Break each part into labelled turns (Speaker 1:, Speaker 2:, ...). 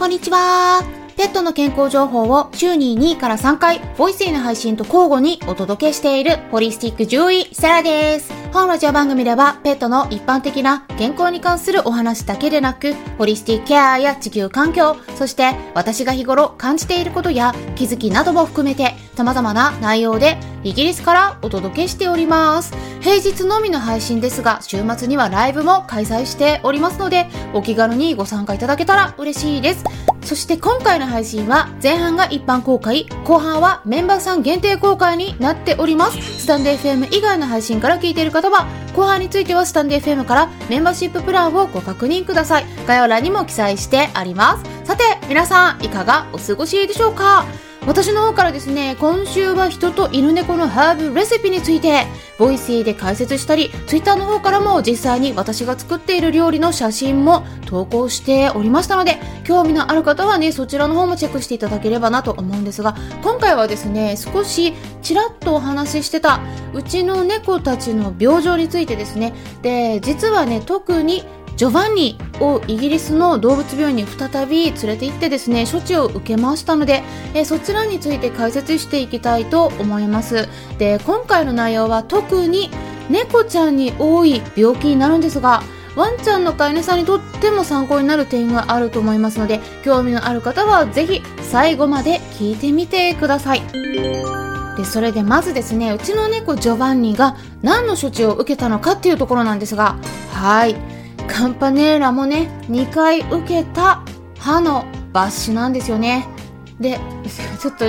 Speaker 1: こんにちは。ペットの健康情報を週に2から3回、ボイスへの配信と交互にお届けしているホリスティック獣医、セラです。本ラジオ番組では、ペットの一般的な健康に関するお話だけでなく、ホリスティックケアや地球環境、そして私が日頃感じていることや気づきなども含めて、様々な内容でイギリスからお届けしております。平日のみの配信ですが、週末にはライブも開催しておりますので、お気軽にご参加いただけたら嬉しいです。そして今回の配信は前半が一般公開、後半はメンバーさん限定公開になっております。スタンド FM 以外の配信から聞いている方は、後半についてはスタンド FM からメンバーシッププランをご確認ください。概要欄にも記載してあります。さて、皆さんいかがお過ごしでしょうか？私の方からですね、今週は人と犬猫のハーブレシピについて、ボイシーで解説したり、ツイッターの方からも実際に私が作っている料理の写真も投稿しておりましたので、興味のある方はね、そちらの方もチェックしていただければなと思うんですが、今回はですね、少しちらっとお話ししてた、うちの猫たちの病状についてですね、で、実はね、特にジョバンニをイギリスの動物病院に再び連れて行ってですね処置を受けましたので、え、そちらについて解説していきたいと思います。で今回の内容は特に猫ちゃんに多い病気になるんですがワンちゃんの飼い主さんにとっても参考になる点があると思いますので興味のある方はぜひ最後まで聞いてみてください。でそれでまずですねうちの猫ジョバンニが何の処置を受けたのかっていうところなんですがはい。カンパネーラもね、2回受けた歯の抜歯なんですよね。で、ちょっと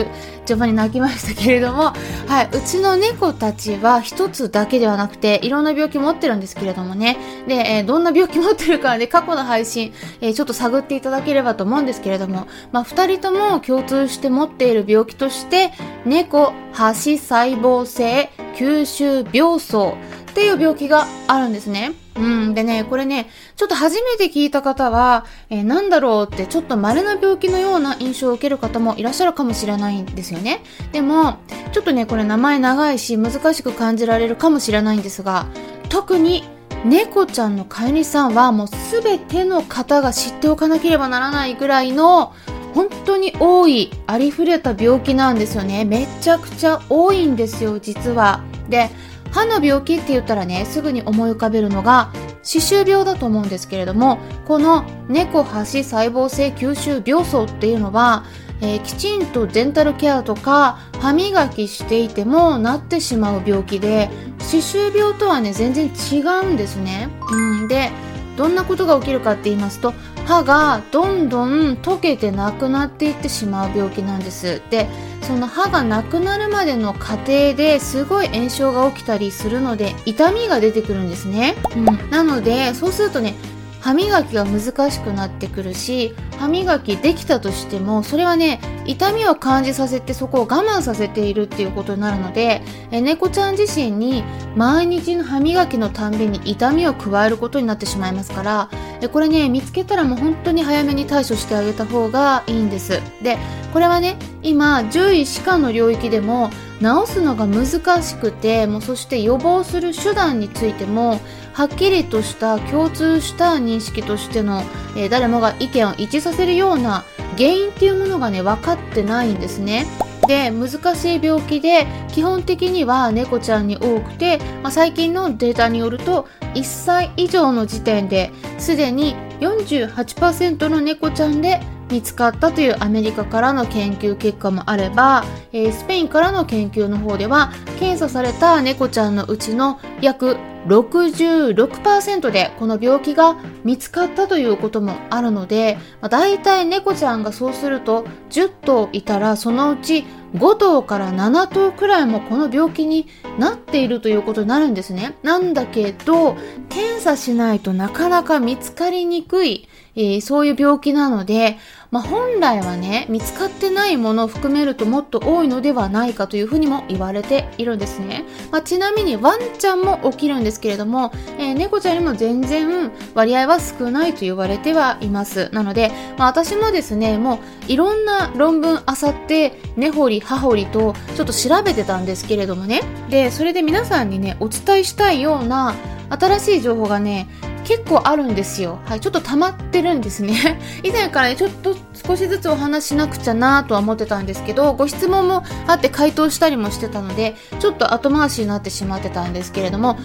Speaker 1: 序盤に泣きましたけれども、はい、うちの猫たちは一つだけではなくて、いろんな病気持ってるんですけれどもね。で、えー、どんな病気持ってるかね、過去の配信、えー、ちょっと探っていただければと思うんですけれども、まあ、二人とも共通して持っている病気として、猫、歯歯細胞性吸収病巣っていう病気があるんですね。うん。でね、これね、ちょっと初めて聞いた方は、えー、なんだろうってちょっと稀な病気のような印象を受ける方もいらっしゃるかもしれないんですよね。でも、ちょっとね、これ名前長いし難しく感じられるかもしれないんですが、特に猫ちゃんの飼い主さんはもうすべての方が知っておかなければならないぐらいの本当に多いありふれた病気なんですよね。めちゃくちゃ多いんですよ、実は。で、歯の病気って言ったらね、すぐに思い浮かべるのが、歯周病だと思うんですけれども、この猫歯歯細胞性吸収病巣っていうのは、えー、きちんとデンタルケアとか歯磨きしていてもなってしまう病気で、歯周病とはね、全然違うんですね。うん、で、どんなことが起きるかって言いますと、歯がどんどん溶けてなくなっていってしまう病気なんです。で、その歯がなくなるまでの過程ですごい炎症が起きたりするので痛みが出てくるんですね、うん、なのでそうするとね歯磨きが難しくなってくるし歯磨きできたとしてもそれはね痛みを感じさせてそこを我慢させているっていうことになるのでえ猫ちゃん自身に毎日の歯磨きのたんびに痛みを加えることになってしまいますからえこれね見つけたらもう本当に早めに対処してあげた方がいいんです。でこれはね今獣医歯科の領域でも治すのが難しくてもうそして予防する手段についてもはっきりとした共通した認識としての、えー、誰もが意見を一致させるような原因っていうものがね分かってないんですね。で難しい病気で基本的には猫ちゃんに多くて、まあ、最近のデータによると1歳以上の時点ですでに48%の猫ちゃんで見つかったというアメリカからの研究結果もあれば、えー、スペインからの研究の方では検査された猫ちゃんのうちの約66%でこの病気が見つかったということもあるので、まあ、大体猫ちゃんがそうすると10頭いたらそのうち5頭から7頭くらいもこの病気になっているということになるんですね。なんだけど、検査しないとなかなか見つかりにくい、えー、そういう病気なので、まあ、本来はね、見つかってないものを含めるともっと多いのではないかというふうにも言われているんですね。まあ、ちなみにワンちゃんも起きるんですけれども、えー、猫ちゃんにも全然割合は少ないと言われてはいます。なので、まあ、私もですね、もういろんな論文あさって、根掘り葉掘りとちょっと調べてたんですけれどもね。で、それで皆さんにね、お伝えしたいような新しい情報がね、結構あるんですよ。はい、ちょっと溜まってるんですね。以前からね、ちょっと少しずつお話しなくちゃなとは思ってたんですけど、ご質問もあって回答したりもしてたので、ちょっと後回しになってしまってたんですけれども、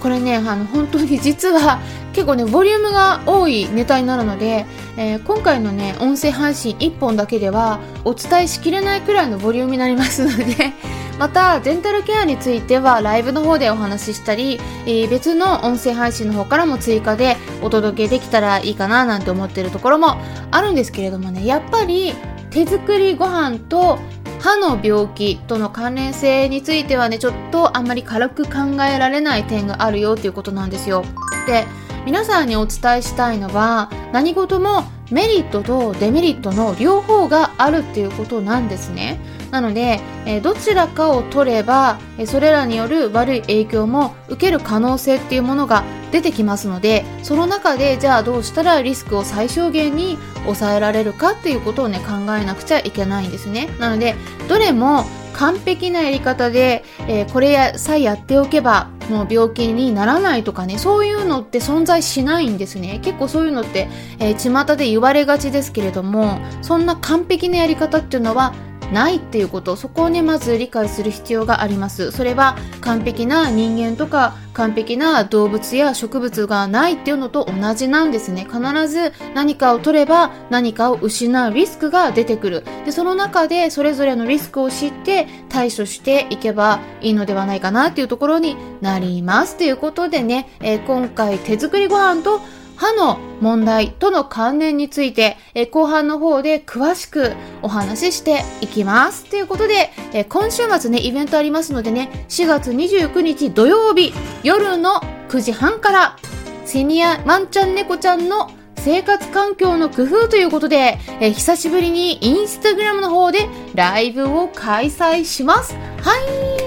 Speaker 1: これね、あの、本当に 実は結構ね、ボリュームが多いネタになるので、えー、今回のね、音声配信1本だけではお伝えしきれないくらいのボリュームになりますので、また、デンタルケアについてはライブの方でお話ししたり、えー、別の音声配信の方からも追加でお届けできたらいいかななんて思ってるところもあるんですけれどもね、やっぱり手作りご飯と歯の病気との関連性についてはね、ちょっとあんまり軽く考えられない点があるよっていうことなんですよ。で、皆さんにお伝えしたいのは、何事もメリットとデメリットの両方があるっていうことなんですね。なので、えどちらかを取れば、えそれらによる悪い影響も受ける可能性っていうものが出てきますので、その中でじゃあどうしたらリスクを最小限に抑えられるかっていうことをね、考えなくちゃいけないんですね。なので、どれも完璧なやり方で、えー、これさえやっておけばもう病気にならないとかねそういうのって存在しないんですね結構そういうのって、えー、巷で言われがちですけれどもそんな完璧なやり方っていうのはないっていうことそこをねまず理解する必要があります。それは完璧な人間とか完璧な動物や植物がないっていうのと同じなんですね。必ず何かを取れば何かを失うリスクが出てくる。でその中でそれぞれのリスクを知って対処していけばいいのではないかなっていうところになります。ということでね、えー、今回手作りご飯と歯の問題との関連について、え後半の方で詳しくお話ししていきます。ということで、え今週末ね、イベントありますのでね、4月29日土曜日夜の9時半から、セニアワンちゃん猫ちゃんの生活環境の工夫ということで、え久しぶりにインスタグラムの方でライブを開催します。はい。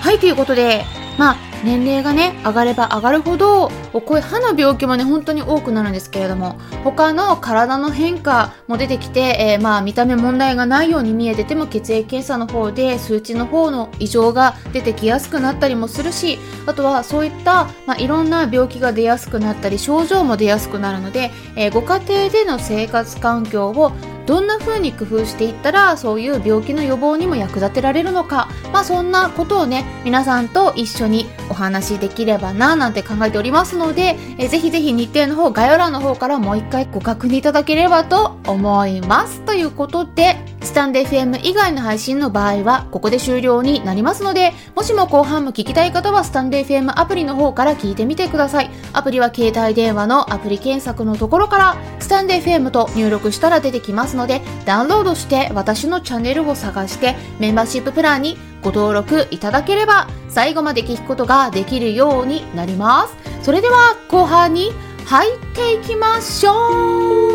Speaker 1: はい、ということで、まあ、年齢がね上がれば上がるほどこういう歯の病気もね本当に多くなるんですけれども他の体の変化も出てきて、えー、まあ見た目問題がないように見えてても血液検査の方で数値の方の異常が出てきやすくなったりもするしあとはそういった、まあ、いろんな病気が出やすくなったり症状も出やすくなるので、えー、ご家庭での生活環境をどんな風に工夫していったらそういう病気の予防にも役立てられるのか、まあ、そんなことをね皆さんと一緒にお話しできればななんて考えておりますので、えぜひぜひ日程の方概要欄の方からもう一回ご確認いただければと思います。ということでスタンデー FM 以外の配信の場合はここで終了になりますのでもしも後半も聞きたい方はスタンデー FM アプリの方から聞いてみてくださいアプリは携帯電話のアプリ検索のところからスタンデー FM と入力したら出てきますので、ダウンロードして私のチャンネルを探してメンバーシッププランにご登録いただければ最後まで聞くことができるようになります。それでは後半に入っていきましょう